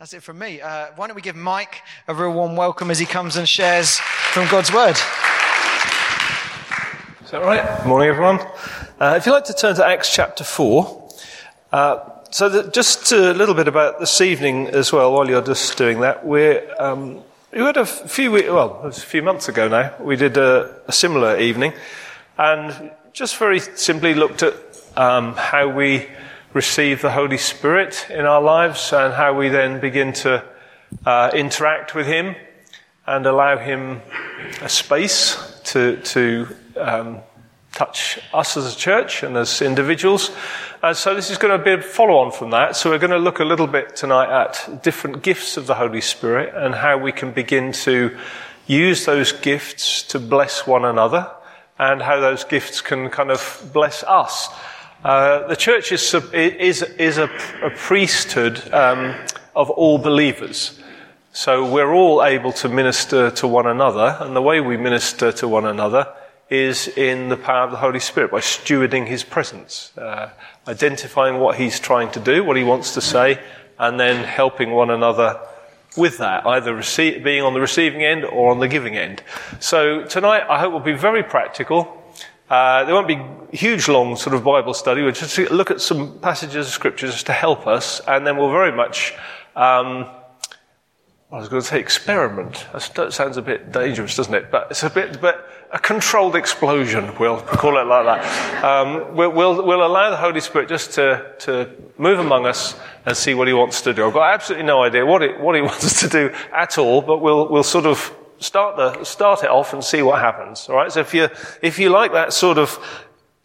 That's it from me. Uh, why don't we give Mike a real warm welcome as he comes and shares from God's Word? Is that right? Morning, everyone. Uh, if you'd like to turn to Acts chapter 4. Uh, so, that just a little bit about this evening as well, while you're just doing that. We're, um, we had a few, well, it was a few months ago now, we did a, a similar evening and just very simply looked at um, how we receive the Holy Spirit in our lives and how we then begin to uh, interact with Him and allow Him a space to, to um, touch us as a church and as individuals. And so this is going to be a follow on from that. So we're going to look a little bit tonight at different gifts of the Holy Spirit and how we can begin to use those gifts to bless one another and how those gifts can kind of bless us. Uh, the church is, is, is a, a priesthood um, of all believers. So we're all able to minister to one another, and the way we minister to one another is in the power of the Holy Spirit by stewarding His presence, uh, identifying what He's trying to do, what He wants to say, and then helping one another with that, either receive, being on the receiving end or on the giving end. So tonight, I hope we'll be very practical. Uh, there won't be huge, long sort of Bible study. We'll just look at some passages of scriptures to help us, and then we'll very much. Um, I was going to say experiment. That sounds a bit dangerous, doesn't it? But it's a bit, but a controlled explosion. We'll call it like that. Um, we'll, we'll, we'll, allow the Holy Spirit just to, to move among us and see what He wants to do. I've got absolutely no idea what, it, what He wants to do at all, but we'll, we'll sort of start the, start it off and see what happens. All right. So if you, if you like that sort of,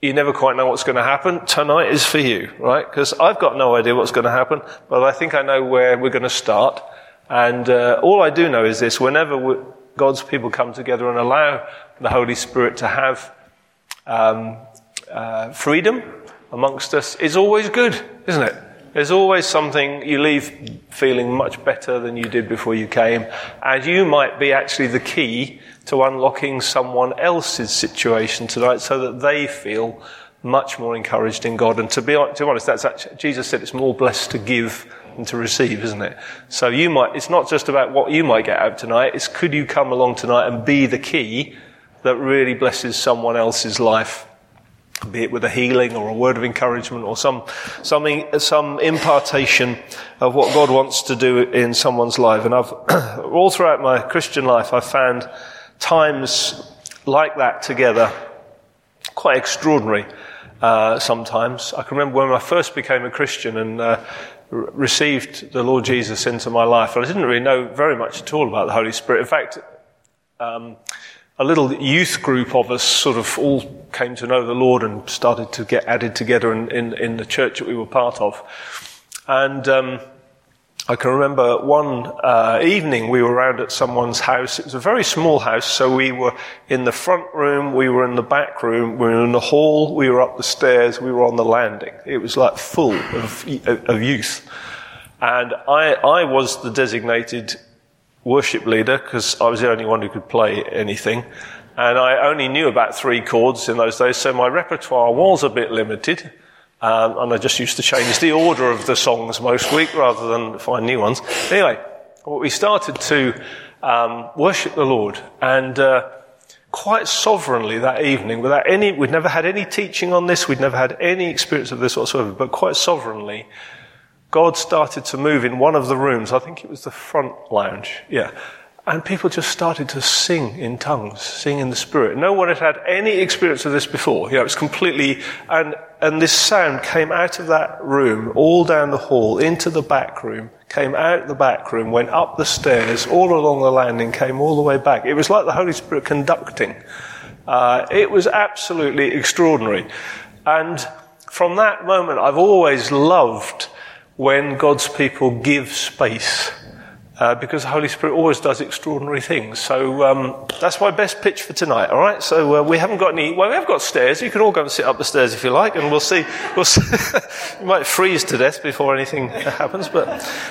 you never quite know what's going to happen, tonight is for you, right? Because I've got no idea what's going to happen, but I think I know where we're going to start. And uh, all I do know is this: whenever God's people come together and allow the Holy Spirit to have um, uh, freedom amongst us, is always good, isn't it? There's always something you leave feeling much better than you did before you came, and you might be actually the key to unlocking someone else's situation tonight so that they feel much more encouraged in God. And to be, to be honest, that's actually, Jesus said it's more blessed to give than to receive, isn't it? So you might, it's not just about what you might get out tonight, it's could you come along tonight and be the key that really blesses someone else's life be it with a healing or a word of encouragement or some, something, some impartation of what God wants to do in someone's life. And I've, all throughout my Christian life, I've found times like that together quite extraordinary, uh, sometimes. I can remember when I first became a Christian and, uh, received the Lord Jesus into my life. I didn't really know very much at all about the Holy Spirit. In fact, um, a little youth group of us sort of all came to know the Lord and started to get added together in, in, in the church that we were part of. And um, I can remember one uh, evening we were around at someone's house. It was a very small house, so we were in the front room, we were in the back room, we were in the hall, we were up the stairs, we were on the landing. It was like full of, of youth. And I, I was the designated worship leader because I was the only one who could play anything. And I only knew about three chords in those days, so my repertoire was a bit limited. Um, and I just used to change the order of the songs most week rather than find new ones. Anyway, we started to um, worship the Lord, and uh, quite sovereignly that evening, without any, we'd never had any teaching on this, we'd never had any experience of this whatsoever, but quite sovereignly, God started to move in one of the rooms. I think it was the front lounge. Yeah. And people just started to sing in tongues, sing in the spirit. No one had had any experience of this before. Know, it was completely, and, and this sound came out of that room, all down the hall, into the back room, came out the back room, went up the stairs, all along the landing, came all the way back. It was like the Holy Spirit conducting. Uh, it was absolutely extraordinary. And from that moment, I've always loved when God's people give space. Uh, because the Holy Spirit always does extraordinary things. So um, that's my best pitch for tonight. All right. So uh, we haven't got any. Well, we have got stairs. You can all go and sit up the stairs if you like, and we'll see. We'll see. you might freeze to death before anything happens. But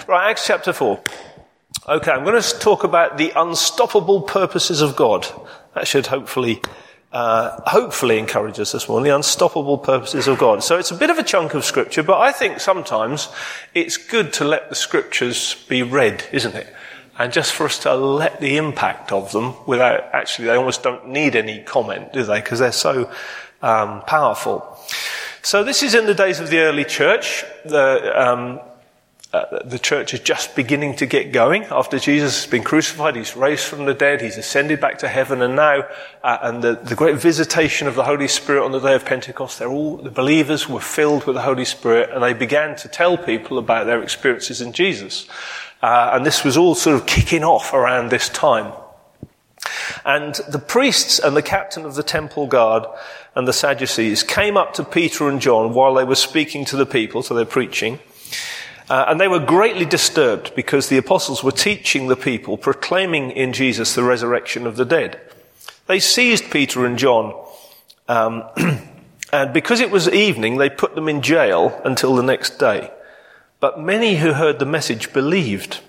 right, Acts chapter four. Okay, I'm going to talk about the unstoppable purposes of God. That should hopefully uh, hopefully encourage us this morning, the unstoppable purposes of God. So it's a bit of a chunk of scripture, but I think sometimes it's good to let the scriptures be read, isn't it? And just for us to let the impact of them without actually, they almost don't need any comment, do they? Because they're so um, powerful. So this is in the days of the early church. The, um, uh, the church is just beginning to get going after Jesus has been crucified. He's raised from the dead. He's ascended back to heaven. And now, uh, and the, the great visitation of the Holy Spirit on the day of Pentecost, they're all, the believers were filled with the Holy Spirit and they began to tell people about their experiences in Jesus. Uh, and this was all sort of kicking off around this time. And the priests and the captain of the temple guard and the Sadducees came up to Peter and John while they were speaking to the people, so they're preaching. Uh, and they were greatly disturbed because the apostles were teaching the people, proclaiming in Jesus the resurrection of the dead. They seized Peter and John, um, and because it was evening, they put them in jail until the next day. But many who heard the message believed.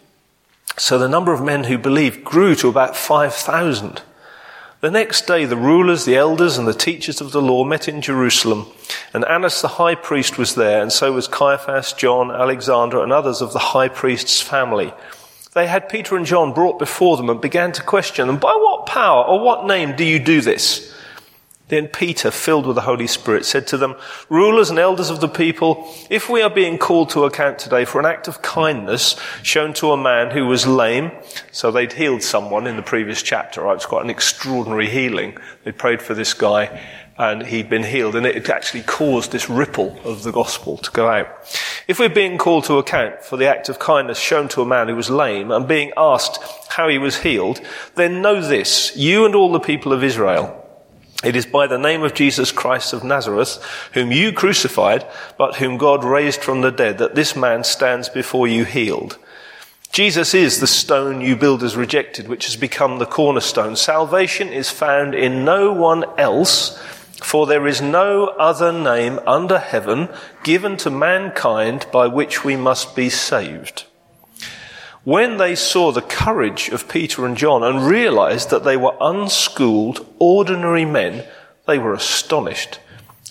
So the number of men who believed grew to about 5,000. The next day, the rulers, the elders, and the teachers of the law met in Jerusalem, and Annas the high priest was there, and so was Caiaphas, John, Alexander, and others of the high priest's family. They had Peter and John brought before them and began to question them, By what power or what name do you do this? Then Peter, filled with the Holy Spirit, said to them, Rulers and elders of the people, if we are being called to account today for an act of kindness shown to a man who was lame, so they'd healed someone in the previous chapter, right? It's quite an extraordinary healing. They prayed for this guy and he'd been healed and it actually caused this ripple of the gospel to go out. If we're being called to account for the act of kindness shown to a man who was lame and being asked how he was healed, then know this, you and all the people of Israel, it is by the name of Jesus Christ of Nazareth, whom you crucified, but whom God raised from the dead, that this man stands before you healed. Jesus is the stone you builders rejected, which has become the cornerstone. Salvation is found in no one else, for there is no other name under heaven given to mankind by which we must be saved. When they saw the courage of Peter and John and realized that they were unschooled, ordinary men, they were astonished.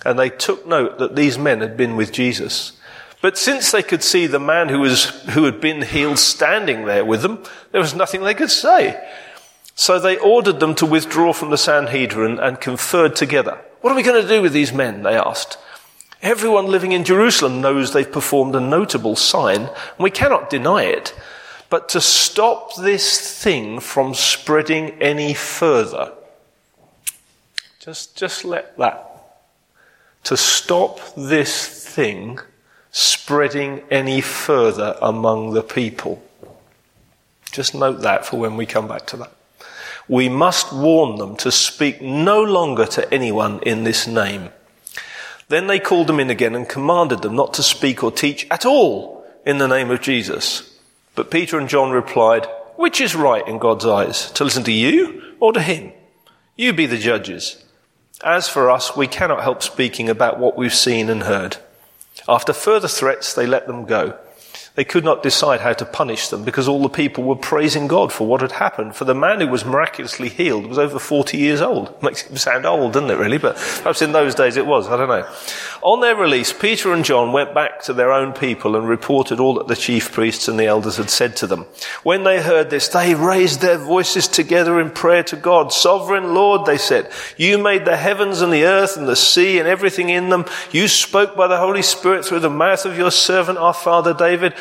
And they took note that these men had been with Jesus. But since they could see the man who, was, who had been healed standing there with them, there was nothing they could say. So they ordered them to withdraw from the Sanhedrin and conferred together. What are we going to do with these men? They asked. Everyone living in Jerusalem knows they've performed a notable sign, and we cannot deny it. But to stop this thing from spreading any further, just, just let that. To stop this thing spreading any further among the people. Just note that for when we come back to that. We must warn them to speak no longer to anyone in this name. Then they called them in again and commanded them not to speak or teach at all in the name of Jesus. But Peter and John replied, Which is right in God's eyes, to listen to you or to him? You be the judges. As for us, we cannot help speaking about what we've seen and heard. After further threats, they let them go. They could not decide how to punish them because all the people were praising God for what had happened. For the man who was miraculously healed was over 40 years old. Makes him sound old, doesn't it, really? But perhaps in those days it was. I don't know. On their release, Peter and John went back to their own people and reported all that the chief priests and the elders had said to them. When they heard this, they raised their voices together in prayer to God. Sovereign Lord, they said, you made the heavens and the earth and the sea and everything in them. You spoke by the Holy Spirit through the mouth of your servant, our father David.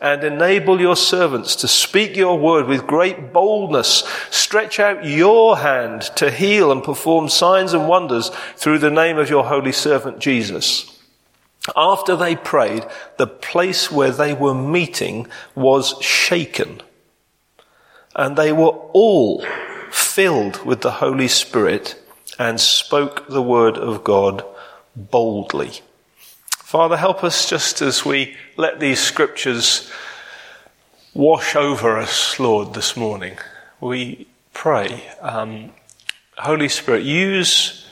and enable your servants to speak your word with great boldness. Stretch out your hand to heal and perform signs and wonders through the name of your holy servant Jesus. After they prayed, the place where they were meeting was shaken. And they were all filled with the Holy Spirit and spoke the word of God boldly. Father, help us just as we let these scriptures wash over us, Lord, this morning. We pray. Um, Holy Spirit, use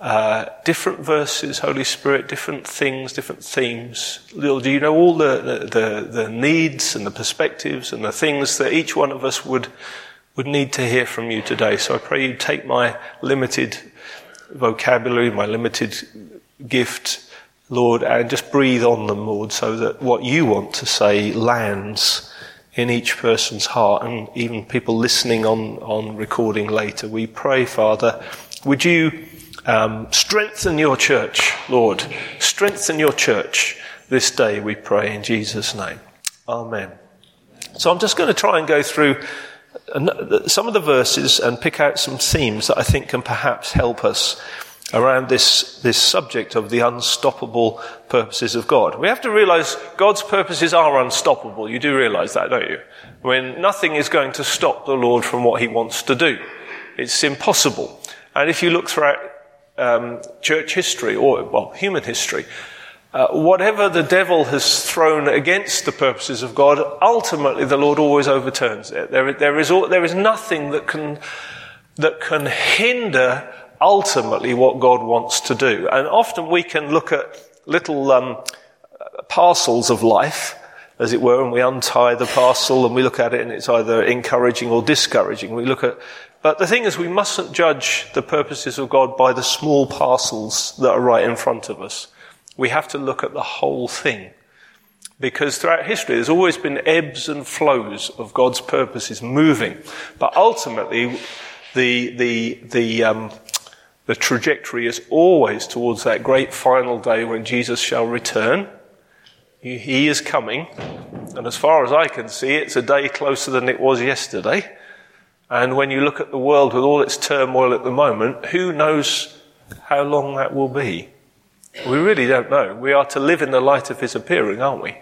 uh, different verses, Holy Spirit, different things, different themes. Lord, do you know all the, the, the, needs and the perspectives and the things that each one of us would, would need to hear from you today? So I pray you take my limited vocabulary, my limited gift, Lord, and just breathe on them, Lord, so that what you want to say lands in each person's heart and even people listening on, on recording later. We pray, Father, would you um, strengthen your church, Lord? Strengthen your church this day, we pray in Jesus' name. Amen. So I'm just going to try and go through some of the verses and pick out some themes that I think can perhaps help us around this, this subject of the unstoppable purposes of God. We have to realize God's purposes are unstoppable. You do realize that, don't you? When nothing is going to stop the Lord from what he wants to do. It's impossible. And if you look throughout um, church history, or, well, human history, uh, whatever the devil has thrown against the purposes of God, ultimately the Lord always overturns it. There, there, is, there is nothing that can, that can hinder ultimately what God wants to do. And often we can look at little um, parcels of life, as it were, and we untie the parcel and we look at it and it's either encouraging or discouraging. We look at, but the thing is we mustn't judge the purposes of God by the small parcels that are right in front of us. We have to look at the whole thing. Because throughout history, there's always been ebbs and flows of God's purposes moving. But ultimately, the, the, the, um, the trajectory is always towards that great final day when Jesus shall return. He is coming. And as far as I can see, it's a day closer than it was yesterday. And when you look at the world with all its turmoil at the moment, who knows how long that will be? We really don't know. We are to live in the light of his appearing, aren't we?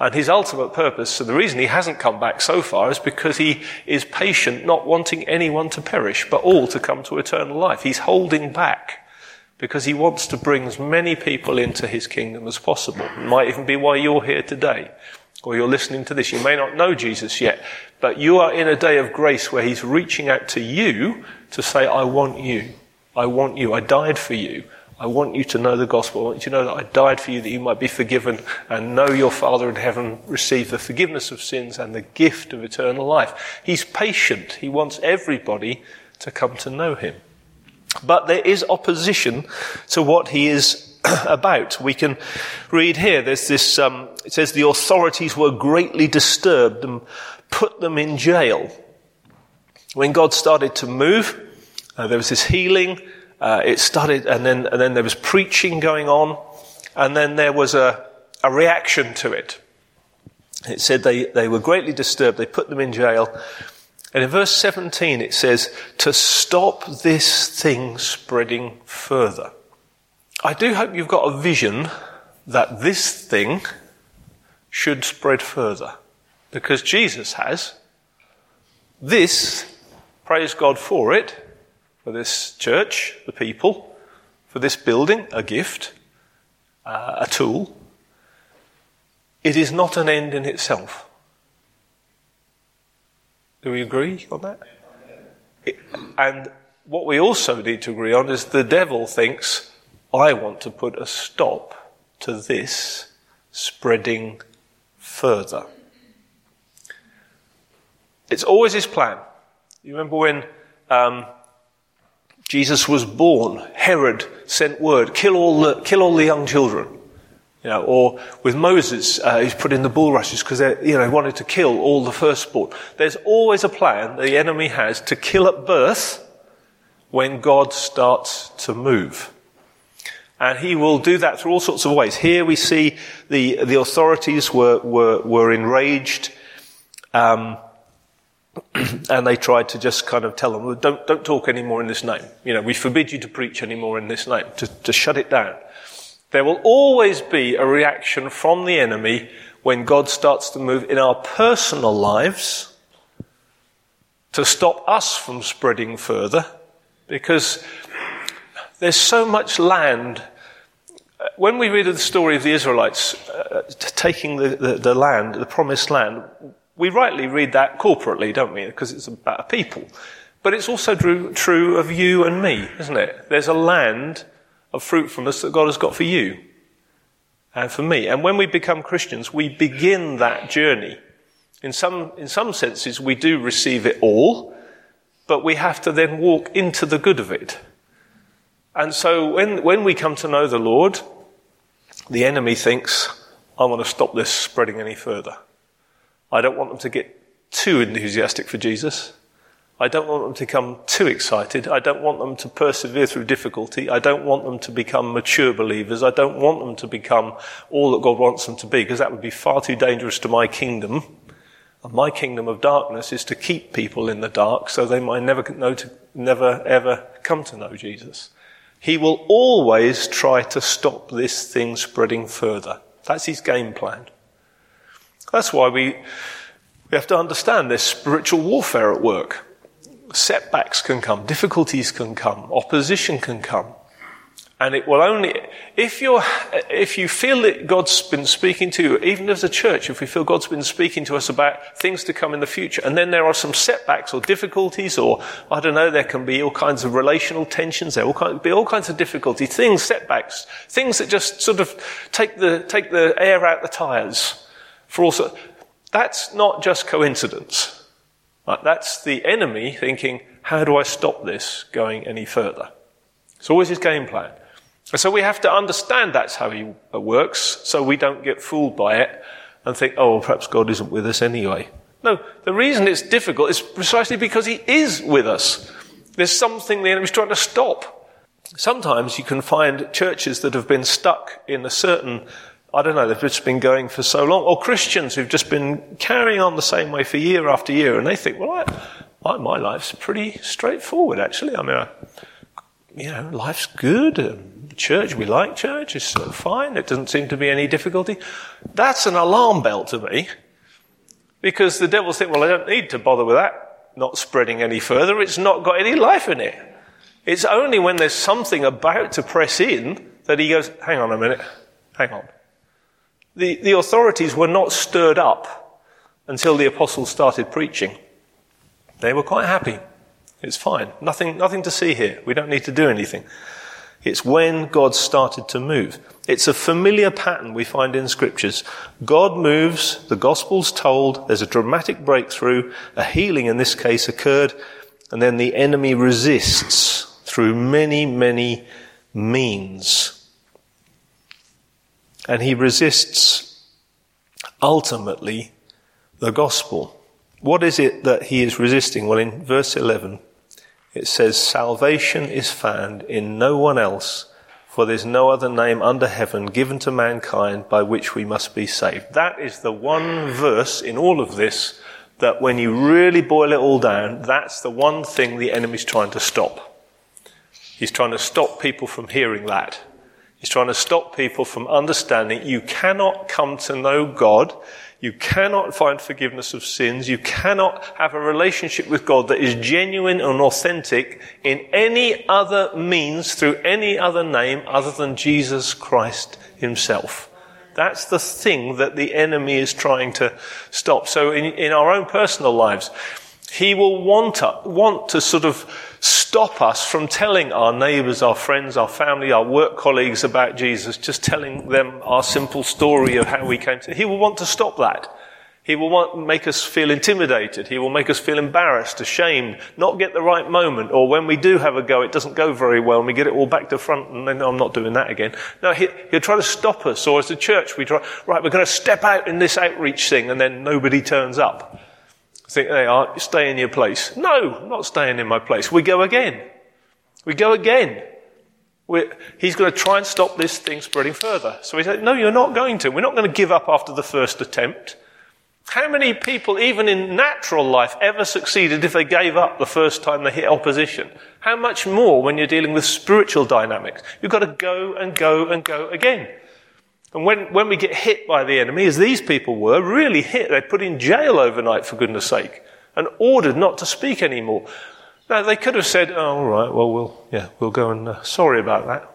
And his ultimate purpose, so the reason he hasn't come back so far is because he is patient, not wanting anyone to perish, but all to come to eternal life. He's holding back because he wants to bring as many people into his kingdom as possible. It might even be why you're here today or you're listening to this. You may not know Jesus yet, but you are in a day of grace where he's reaching out to you to say, I want you. I want you. I died for you. I want you to know the gospel. I want you to know that I died for you that you might be forgiven and know your Father in heaven, receive the forgiveness of sins and the gift of eternal life. He's patient. He wants everybody to come to know him. But there is opposition to what he is about. We can read here, there's this, um, it says the authorities were greatly disturbed and put them in jail. When God started to move, uh, there was this healing, uh, it started, and then, and then there was preaching going on, and then there was a, a reaction to it. It said they, they were greatly disturbed. They put them in jail. And in verse 17 it says, to stop this thing spreading further. I do hope you've got a vision that this thing should spread further. Because Jesus has. This, praise God for it, for this church, the people, for this building, a gift, uh, a tool. It is not an end in itself. Do we agree on that? It, and what we also need to agree on is the devil thinks, I want to put a stop to this spreading further. It's always his plan. You remember when um, Jesus was born, Herod sent word, kill all the, kill all the young children. You know, or with Moses, uh, he's put in the bulrushes because they, you know, wanted to kill all the firstborn. There's always a plan the enemy has to kill at birth when God starts to move. And he will do that through all sorts of ways. Here we see the, the authorities were, were, were enraged. Um, and they tried to just kind of tell them, well, don't, don't talk anymore in this name. You know, we forbid you to preach anymore in this name, to, to shut it down. There will always be a reaction from the enemy when God starts to move in our personal lives to stop us from spreading further because there's so much land when we read the story of the Israelites uh, taking the, the, the, land, the promised land, we rightly read that corporately, don't we? Because it's about a people. But it's also true, of you and me, isn't it? There's a land of fruitfulness that God has got for you and for me. And when we become Christians, we begin that journey. In some, in some senses, we do receive it all, but we have to then walk into the good of it. And so when, when we come to know the Lord, the enemy thinks, I want to stop this spreading any further. I don't want them to get too enthusiastic for Jesus. I don't want them to become too excited. I don't want them to persevere through difficulty. I don't want them to become mature believers. I don't want them to become all that God wants them to be, because that would be far too dangerous to my kingdom. And my kingdom of darkness is to keep people in the dark so they might never know to, never ever come to know Jesus. He will always try to stop this thing spreading further. That's his game plan. That's why we, we have to understand there's spiritual warfare at work. Setbacks can come, difficulties can come, opposition can come. And it will only, if you're, if you feel that God's been speaking to you, even as a church, if we feel God's been speaking to us about things to come in the future, and then there are some setbacks or difficulties, or I don't know, there can be all kinds of relational tensions, there will be all kinds of difficulties, things, setbacks, things that just sort of take the, take the air out the tires for also, that's not just coincidence. That's the enemy thinking, how do I stop this going any further? It's always his game plan. And so we have to understand that's how he uh, works, so we don't get fooled by it and think, oh, perhaps God isn't with us anyway. No, the reason it's difficult is precisely because he is with us. There's something the enemy's trying to stop. Sometimes you can find churches that have been stuck in a certain, I don't know, they've just been going for so long, or Christians who've just been carrying on the same way for year after year, and they think, well, I, my life's pretty straightforward, actually. I mean, I, you know, life's good. Church, we like church. It's fine. It doesn't seem to be any difficulty. That's an alarm bell to me. Because the devil think, well, I don't need to bother with that. Not spreading any further. It's not got any life in it. It's only when there's something about to press in that he goes, hang on a minute. Hang on. The, the authorities were not stirred up until the apostles started preaching. They were quite happy. It's fine. Nothing, nothing to see here. We don't need to do anything. It's when God started to move. It's a familiar pattern we find in scriptures. God moves, the gospel's told, there's a dramatic breakthrough, a healing in this case occurred, and then the enemy resists through many, many means. And he resists ultimately the gospel. What is it that he is resisting? Well, in verse 11, it says, Salvation is found in no one else, for there's no other name under heaven given to mankind by which we must be saved. That is the one verse in all of this that when you really boil it all down, that's the one thing the enemy's trying to stop. He's trying to stop people from hearing that. He's trying to stop people from understanding you cannot come to know God you cannot find forgiveness of sins. You cannot have a relationship with God that is genuine and authentic in any other means through any other name other than Jesus Christ himself. That's the thing that the enemy is trying to stop. So in, in our own personal lives, he will want to, want to sort of stop us from telling our neighbors, our friends, our family, our work colleagues about Jesus, just telling them our simple story of how we came to. He will want to stop that. He will want, make us feel intimidated. He will make us feel embarrassed, ashamed, not get the right moment, or when we do have a go, it doesn't go very well, and we get it all back to front, and then I'm not doing that again. No, he, will try to stop us, or as a church, we try, right, we're going to step out in this outreach thing, and then nobody turns up think they are, stay in your place. No, I'm not staying in my place. We go again. We go again. We're, he's going to try and stop this thing spreading further. So he said, no, you're not going to. We're not going to give up after the first attempt. How many people, even in natural life, ever succeeded if they gave up the first time they hit opposition? How much more when you're dealing with spiritual dynamics? You've got to go and go and go again. And when, when we get hit by the enemy, as these people were, really hit, they're put in jail overnight, for goodness sake, and ordered not to speak anymore. Now, they could have said, oh, all right, well, we'll, yeah, we'll go and, uh, sorry about that.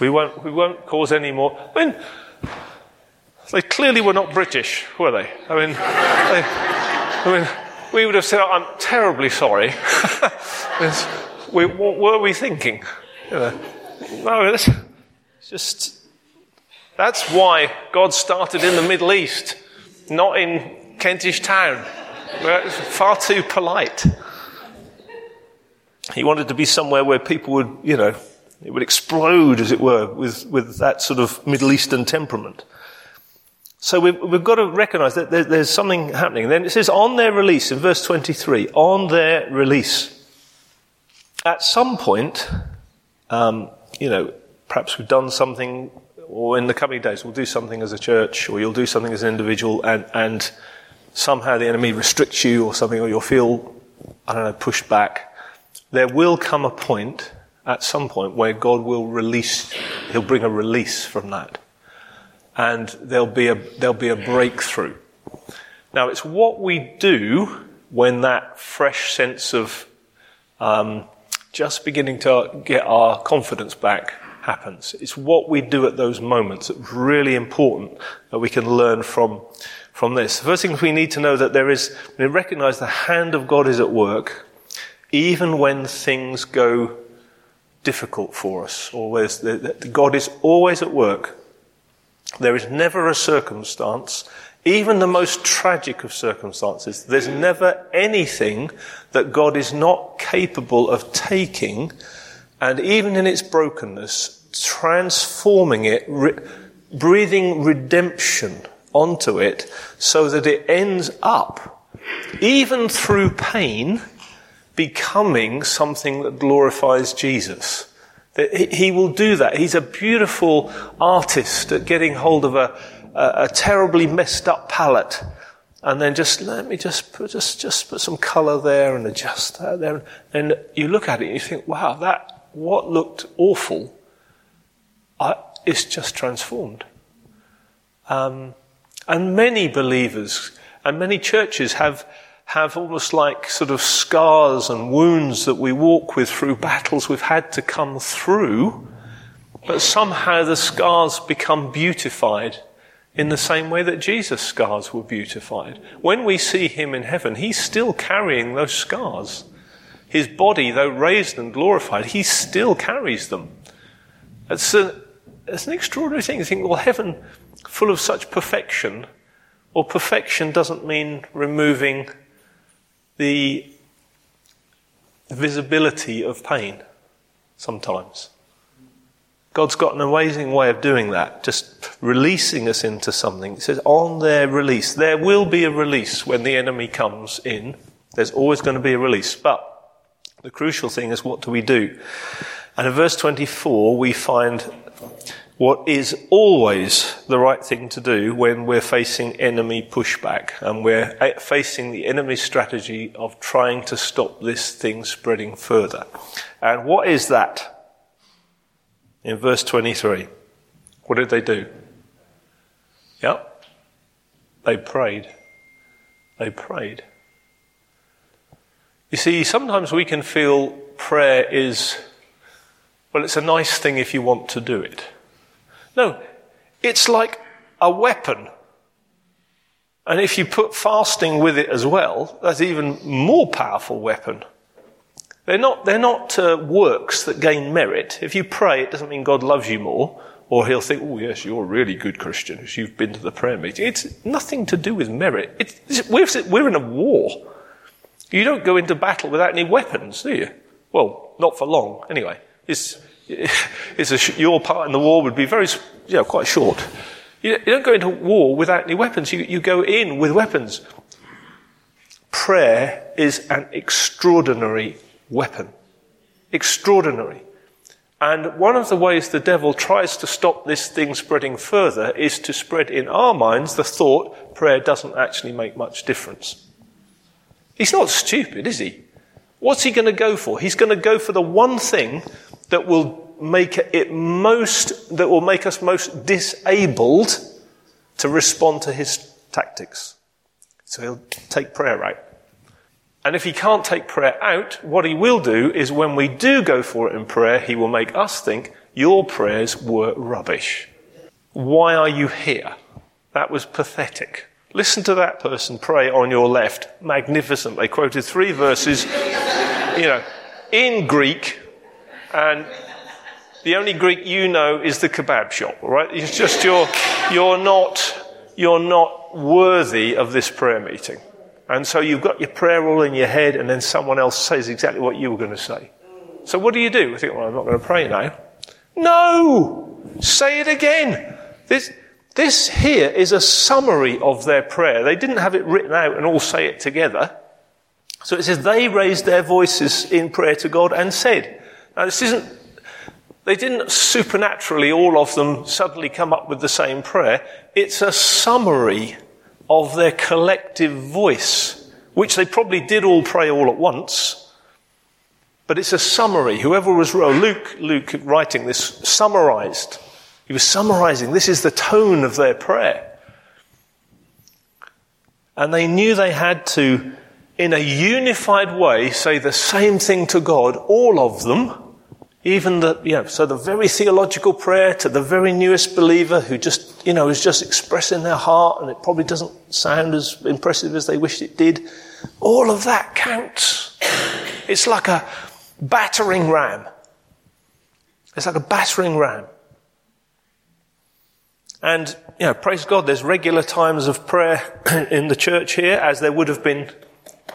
We won't, we won't cause any more. I mean, they clearly were not British, were they? I mean, they, I mean, we would have said, I'm terribly sorry. we, what were we thinking? You know, no, it's just, that's why God started in the Middle East, not in Kentish Town. Far too polite. He wanted to be somewhere where people would, you know, it would explode, as it were, with, with that sort of Middle Eastern temperament. So we've, we've got to recognize that there, there's something happening. then it says, on their release, in verse 23, on their release. At some point, um, you know, perhaps we've done something, or in the coming days, we'll do something as a church, or you'll do something as an individual, and, and somehow the enemy restricts you or something, or you'll feel, I don't know, pushed back. There will come a point, at some point, where God will release, He'll bring a release from that and there'll be a, there'll be a breakthrough. Now, it's what we do when that fresh sense of um, just beginning to get our confidence back happens. It's what we do at those moments that's really important that we can learn from, from this. The first thing we need to know that there is, we recognize the hand of God is at work, even when things go difficult for us, or God is always at work there is never a circumstance, even the most tragic of circumstances, there's never anything that God is not capable of taking and even in its brokenness, transforming it, re- breathing redemption onto it so that it ends up, even through pain, becoming something that glorifies Jesus. That He will do that. He's a beautiful artist at getting hold of a, a, a terribly messed up palette and then just let me just put just just put some colour there and adjust that there. And you look at it and you think, wow, that what looked awful uh, is just transformed. Um, and many believers and many churches have have almost like sort of scars and wounds that we walk with through battles we've had to come through, but somehow the scars become beautified in the same way that Jesus' scars were beautified. When we see him in heaven, he's still carrying those scars. His body, though raised and glorified, he still carries them. It's, a, it's an extraordinary thing to think, well, heaven full of such perfection, well, perfection doesn't mean removing the visibility of pain sometimes. God's got an amazing way of doing that, just releasing us into something. It says, on their release. There will be a release when the enemy comes in. There's always going to be a release. But the crucial thing is, what do we do? And in verse 24, we find what is always the right thing to do when we're facing enemy pushback and we're facing the enemy strategy of trying to stop this thing spreading further. And what is that? In verse 23, what did they do? Yep. They prayed. They prayed. You see, sometimes we can feel prayer is, well, it's a nice thing if you want to do it. No, it's like a weapon. And if you put fasting with it as well, that's even more powerful weapon. They're not, they're not uh, works that gain merit. If you pray, it doesn't mean God loves you more, or he'll think, oh yes, you're a really good Christian if you've been to the prayer meeting. It's nothing to do with merit. We're, we're in a war. You don't go into battle without any weapons, do you? Well, not for long, anyway. It's, it's a, your part in the war would be very, you know, quite short. You, don't go into war without any weapons. You, you go in with weapons. Prayer is an extraordinary weapon. Extraordinary. And one of the ways the devil tries to stop this thing spreading further is to spread in our minds the thought prayer doesn't actually make much difference. He's not stupid, is he? What's he going to go for? He's going to go for the one thing that will make it most, that will make us most disabled to respond to his tactics. So he'll take prayer out. And if he can't take prayer out, what he will do is when we do go for it in prayer, he will make us think your prayers were rubbish. Why are you here? That was pathetic. Listen to that person pray on your left. Magnificent. They quoted three verses, you know, in Greek, and the only Greek you know is the kebab shop, right? It's just you're, you're not, you're not worthy of this prayer meeting. And so you've got your prayer all in your head, and then someone else says exactly what you were going to say. So what do you do? You think, well, I'm not going to pray now. No! Say it again. This, this here is a summary of their prayer. They didn't have it written out and all say it together. So it says they raised their voices in prayer to God and said. Now this isn't, they didn't supernaturally, all of them, suddenly come up with the same prayer. It's a summary of their collective voice, which they probably did all pray all at once. But it's a summary. Whoever was, Luke, Luke writing this summarized he was summarizing this is the tone of their prayer. And they knew they had to, in a unified way, say the same thing to God, all of them, even the, you know, so the very theological prayer to the very newest believer who just, you know, is just expressing their heart and it probably doesn't sound as impressive as they wished it did. All of that counts. It's like a battering ram. It's like a battering ram. And, you know, praise God, there's regular times of prayer in the church here, as there would have been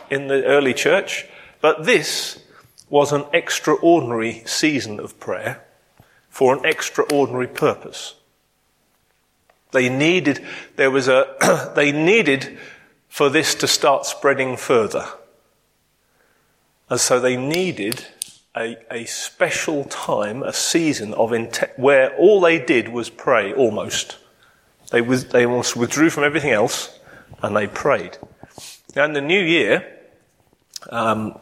in the early church. But this was an extraordinary season of prayer for an extraordinary purpose. They needed, there was a, they needed for this to start spreading further. And so they needed a, a special time, a season of inte- where all they did was pray almost. They, they almost withdrew from everything else and they prayed. In the new year, um,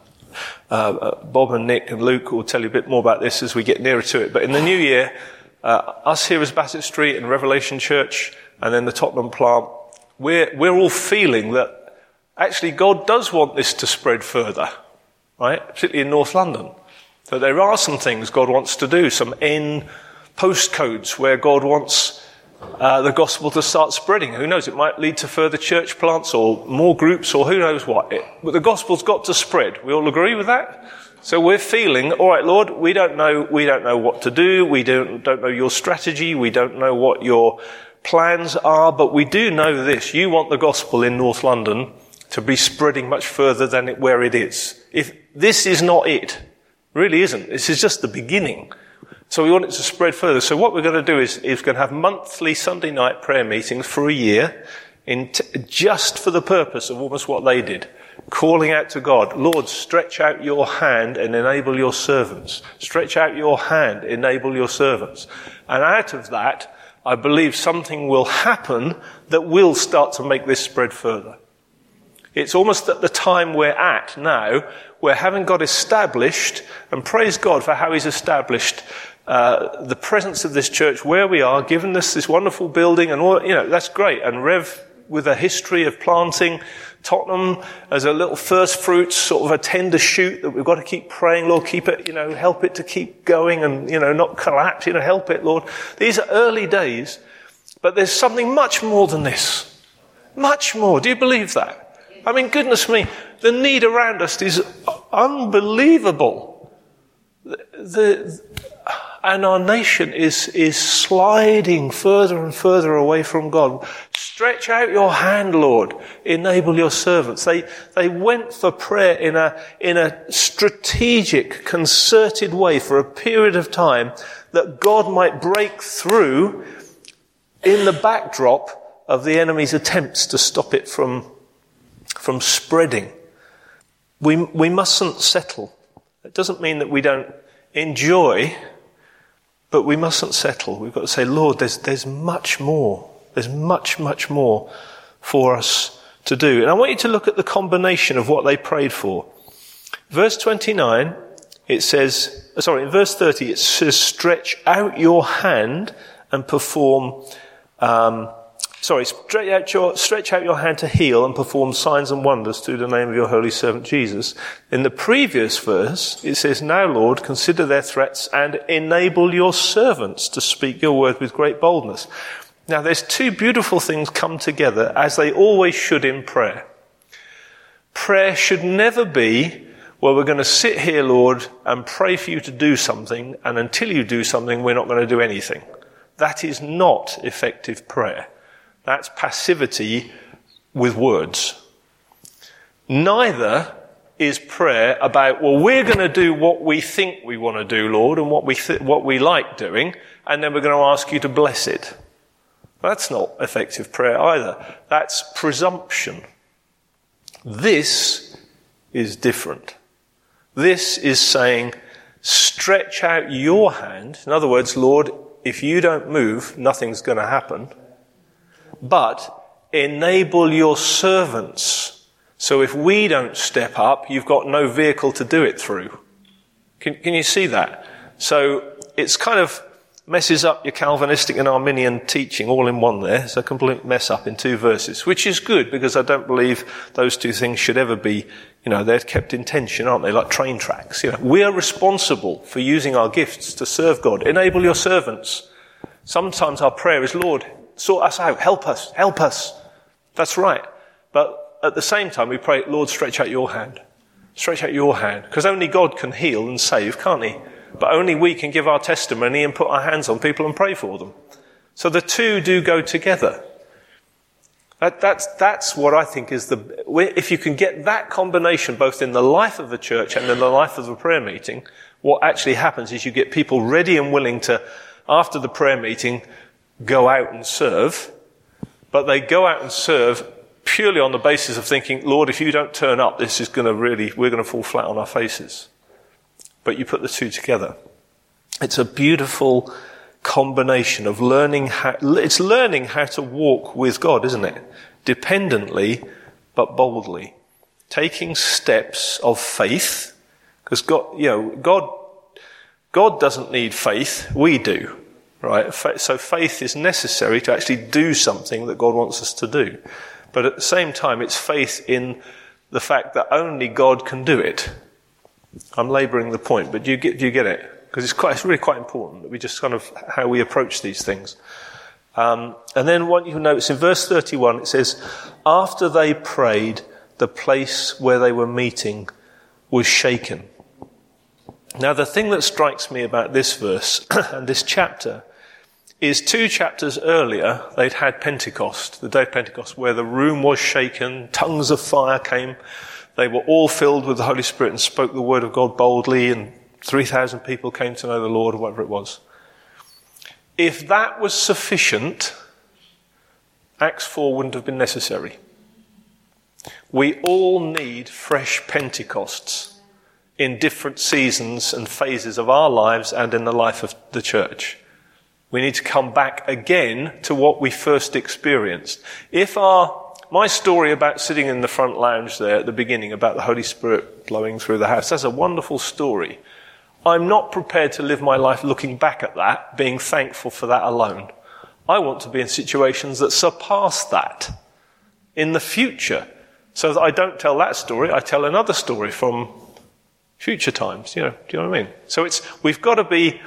uh, uh, Bob and Nick and Luke will tell you a bit more about this as we get nearer to it. But in the new year, uh, us here as Bassett Street and Revelation Church and then the Tottenham plant, we're, we're all feeling that actually God does want this to spread further, right? Particularly in North London. That there are some things God wants to do, some N postcodes where God wants uh, the gospel to start spreading. Who knows? It might lead to further church plants or more groups or who knows what. It, but the gospel's got to spread. We all agree with that? So we're feeling, all right, Lord, we don't know, we don't know what to do. We don't, don't know your strategy. We don't know what your plans are, but we do know this. You want the gospel in North London to be spreading much further than it, where it is. If this is not it, Really isn't. This is just the beginning. So we want it to spread further. So what we're going to do is, is going to have monthly Sunday night prayer meetings for a year t- just for the purpose of almost what they did. Calling out to God, Lord, stretch out your hand and enable your servants. Stretch out your hand, enable your servants. And out of that, I believe something will happen that will start to make this spread further. It's almost at the time we're at now, where having God established, and praise God for how He's established uh, the presence of this church where we are, given us this wonderful building, and all, you know, that's great. And Rev, with a history of planting Tottenham as a little first fruits, sort of a tender shoot that we've got to keep praying, Lord, keep it, you know, help it to keep going and, you know, not collapse, you know, help it, Lord. These are early days, but there's something much more than this. Much more. Do you believe that? I mean, goodness me, the need around us is unbelievable. The, the, and our nation is, is sliding further and further away from God. Stretch out your hand, Lord. Enable your servants. They, they went for prayer in a, in a strategic, concerted way for a period of time that God might break through in the backdrop of the enemy's attempts to stop it from from spreading. We, we mustn't settle. It doesn't mean that we don't enjoy, but we mustn't settle. We've got to say, Lord, there's, there's much more. There's much, much more for us to do. And I want you to look at the combination of what they prayed for. Verse 29, it says, sorry, in verse 30, it says, stretch out your hand and perform um, sorry, stretch out, your, stretch out your hand to heal and perform signs and wonders through the name of your holy servant Jesus. In the previous verse, it says, Now, Lord, consider their threats and enable your servants to speak your word with great boldness. Now, there's two beautiful things come together as they always should in prayer. Prayer should never be, well, we're going to sit here, Lord, and pray for you to do something, and until you do something, we're not going to do anything. That is not effective prayer. That's passivity with words. Neither is prayer about, well, we're going to do what we think we want to do, Lord, and what we, th- what we like doing, and then we're going to ask you to bless it. That's not effective prayer either. That's presumption. This is different. This is saying, stretch out your hand. In other words, Lord, if you don't move, nothing's going to happen but enable your servants. So if we don't step up, you've got no vehicle to do it through. Can, can you see that? So it's kind of messes up your Calvinistic and Arminian teaching all in one there. It's a complete mess up in two verses, which is good because I don't believe those two things should ever be, you know, they're kept in tension, aren't they? Like train tracks. You know, we are responsible for using our gifts to serve God. Enable your servants. Sometimes our prayer is, Lord, sort us out. Help us. Help us. That's right. But at the same time, we pray, Lord, stretch out your hand. Stretch out your hand. Because only God can heal and save, can't He? But only we can give our testimony and put our hands on people and pray for them. So the two do go together. That, that's, that's what I think is the, if you can get that combination both in the life of the church and in the life of the prayer meeting, what actually happens is you get people ready and willing to, after the prayer meeting, go out and serve, but they go out and serve purely on the basis of thinking, Lord, if you don't turn up, this is going to really, we're going to fall flat on our faces. But you put the two together. It's a beautiful combination of learning how, it's learning how to walk with God, isn't it? Dependently, but boldly. Taking steps of faith, because God, you know, God, God doesn't need faith, we do right? So faith is necessary to actually do something that God wants us to do. But at the same time, it's faith in the fact that only God can do it. I'm labouring the point, but do you get, do you get it? Because it's, it's really quite important that we just kind of how we approach these things. Um, and then what you notice in verse 31, it says, after they prayed, the place where they were meeting was shaken. Now, the thing that strikes me about this verse and this chapter is two chapters earlier, they'd had Pentecost, the day of Pentecost, where the room was shaken, tongues of fire came, they were all filled with the Holy Spirit and spoke the word of God boldly, and 3,000 people came to know the Lord, or whatever it was. If that was sufficient, Acts 4 wouldn't have been necessary. We all need fresh Pentecosts in different seasons and phases of our lives and in the life of the church. We need to come back again to what we first experienced. If our, my story about sitting in the front lounge there at the beginning about the Holy Spirit blowing through the house, that's a wonderful story. I'm not prepared to live my life looking back at that, being thankful for that alone. I want to be in situations that surpass that in the future. So that I don't tell that story, I tell another story from future times. You know, do you know what I mean? So it's, we've got to be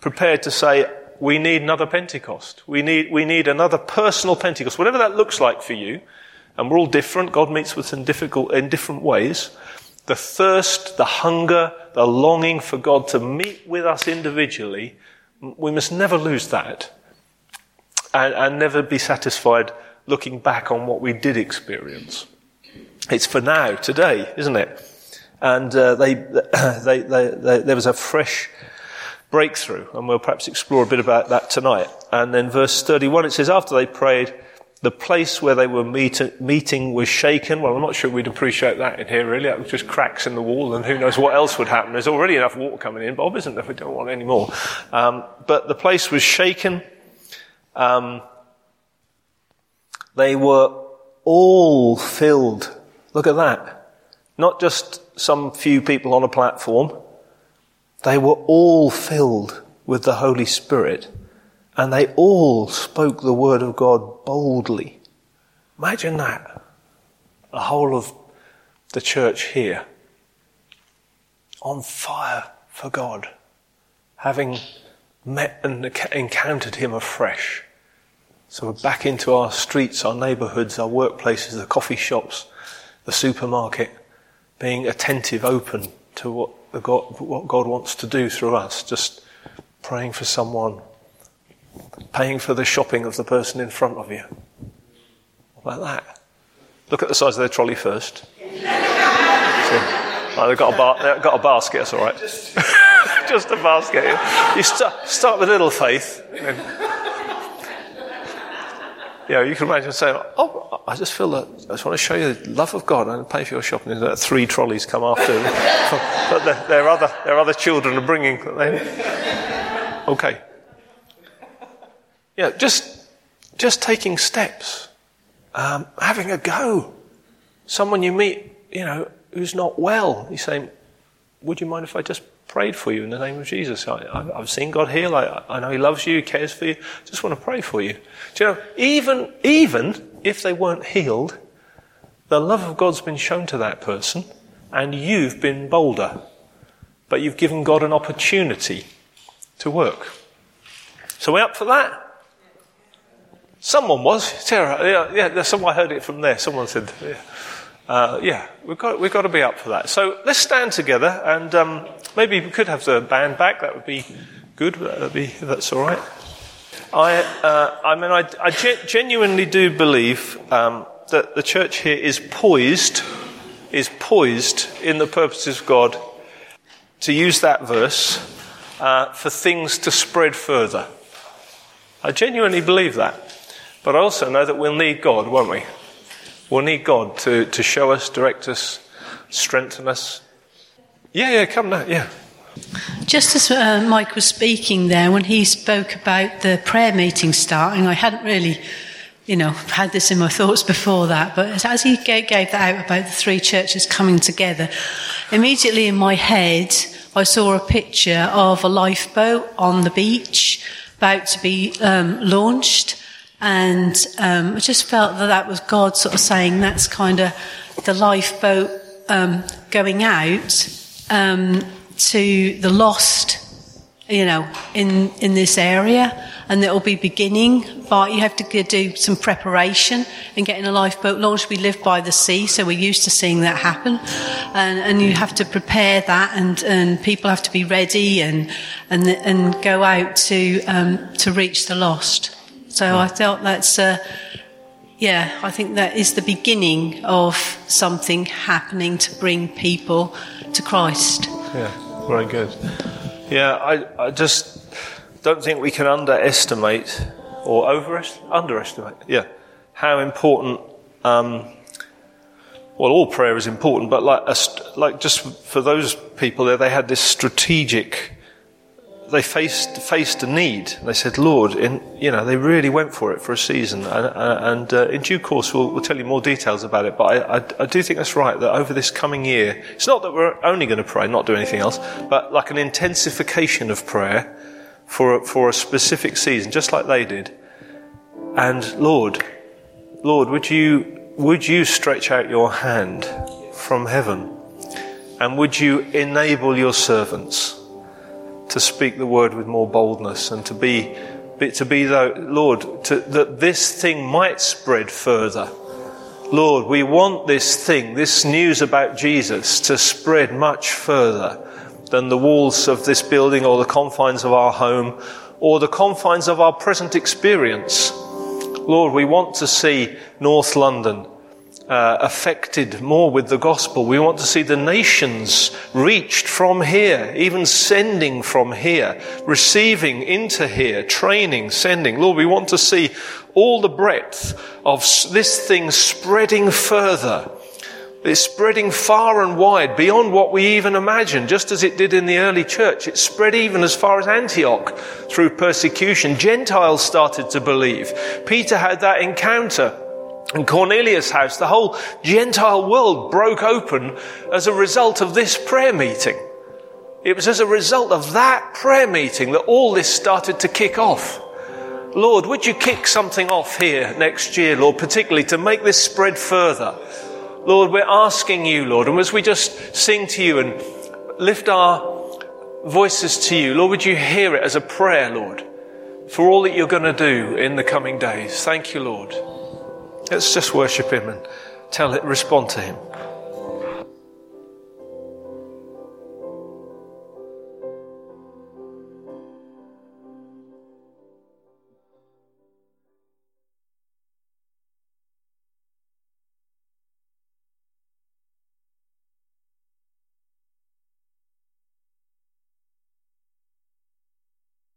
prepared to say, we need another Pentecost. We need, we need another personal Pentecost, whatever that looks like for you. And we're all different. God meets with us in difficult, in different ways. The thirst, the hunger, the longing for God to meet with us individually, we must never lose that. And, and never be satisfied looking back on what we did experience. It's for now, today, isn't it? And uh, they, they, they, there was a fresh breakthrough, and we'll perhaps explore a bit about that tonight. And then verse 31, it says, after they prayed, the place where they were meet- meeting was shaken. Well, I'm not sure we'd appreciate that in here, really. That was just cracks in the wall, and who knows what else would happen. There's already enough water coming in. Bob isn't there? We don't want any more. Um, but the place was shaken. Um, they were all filled. Look at that. Not just some few people on a platform. They were all filled with the Holy Spirit And they all spoke the word of God boldly. Imagine that. The whole of the church here on fire for God, having met and encountered Him afresh. So we're back into our streets, our neighbourhoods, our workplaces, the coffee shops, the supermarket, being attentive, open to what, God, what God wants to do through us. Just praying for someone, paying for the shopping of the person in front of you. What about that. Look at the size of their trolley first. Oh, they've got a, bar, they've got a basket, that's all right. Just a basket. You start, start with a little faith. You know, you can imagine saying, Oh, I just feel that I just want to show you the love of God and pay for your shopping. And three trolleys come after. but their, their, other, their other children are bringing. Okay. Yeah, just, just taking steps, um, having a go. Someone you meet, you know, who's not well. He's saying, Would you mind if I just prayed for you in the name of Jesus? I, have seen God heal. I, I, know He loves you, He cares for you. Just want to pray for you. Do you know, even, even if they weren't healed, the love of God's been shown to that person, and you've been bolder. But you've given God an opportunity to work. So we're up for that? Someone was. Sarah, yeah, yeah, someone heard it from there. Someone said, yeah uh, yeah, we've got, we've got to be up for that. So let's stand together and um, maybe we could have the band back. That would be good. That would be, that's all right. I, uh, I mean, I, I genuinely do believe um, that the church here is poised, is poised in the purposes of God to use that verse uh, for things to spread further. I genuinely believe that. But I also know that we'll need God, won't we? We'll need God to, to show us, direct us, strengthen us. Yeah, yeah, come now, yeah. Just as uh, Mike was speaking there, when he spoke about the prayer meeting starting, I hadn't really, you know, had this in my thoughts before that, but as he gave, gave that out about the three churches coming together, immediately in my head, I saw a picture of a lifeboat on the beach about to be um, launched and um, I just felt that that was God sort of saying that's kind of the lifeboat um, going out um, to the lost, you know, in, in this area. And it will be beginning, but you have to do some preparation and getting a lifeboat launched. We live by the sea, so we're used to seeing that happen. And, and you have to prepare that, and, and people have to be ready and, and, and go out to, um, to reach the lost. So I felt that's, uh, yeah, I think that is the beginning of something happening to bring people to Christ. Yeah, very good. Yeah, I, I just don't think we can underestimate or overestimate, underestimate, yeah, how important. Um, well, all prayer is important, but like, a, like just for those people there, they had this strategic they faced faced a need. They said, "Lord," in, you know, they really went for it for a season, and, uh, and uh, in due course, we'll, we'll, tell you more details about it. But I, I, I, do think that's right. That over this coming year, it's not that we're only going to pray, not do anything else, but like an intensification of prayer for a, for a specific season, just like they did. And Lord, Lord, would you would you stretch out your hand from heaven, and would you enable your servants? To speak the word with more boldness and to be, to be Lord, to, that this thing might spread further. Lord, we want this thing, this news about Jesus to spread much further than the walls of this building or the confines of our home or the confines of our present experience. Lord, we want to see North London uh, affected more with the gospel. We want to see the nations reached from here, even sending from here, receiving into here, training, sending. Lord, we want to see all the breadth of this thing spreading further. It's spreading far and wide beyond what we even imagine, just as it did in the early church. It spread even as far as Antioch through persecution. Gentiles started to believe. Peter had that encounter in Cornelius' house, the whole Gentile world broke open as a result of this prayer meeting. It was as a result of that prayer meeting that all this started to kick off. Lord, would you kick something off here next year, Lord, particularly to make this spread further? Lord, we're asking you, Lord, and as we just sing to you and lift our voices to you, Lord, would you hear it as a prayer, Lord, for all that you're going to do in the coming days? Thank you, Lord. Let's just worship him and tell it, respond to him.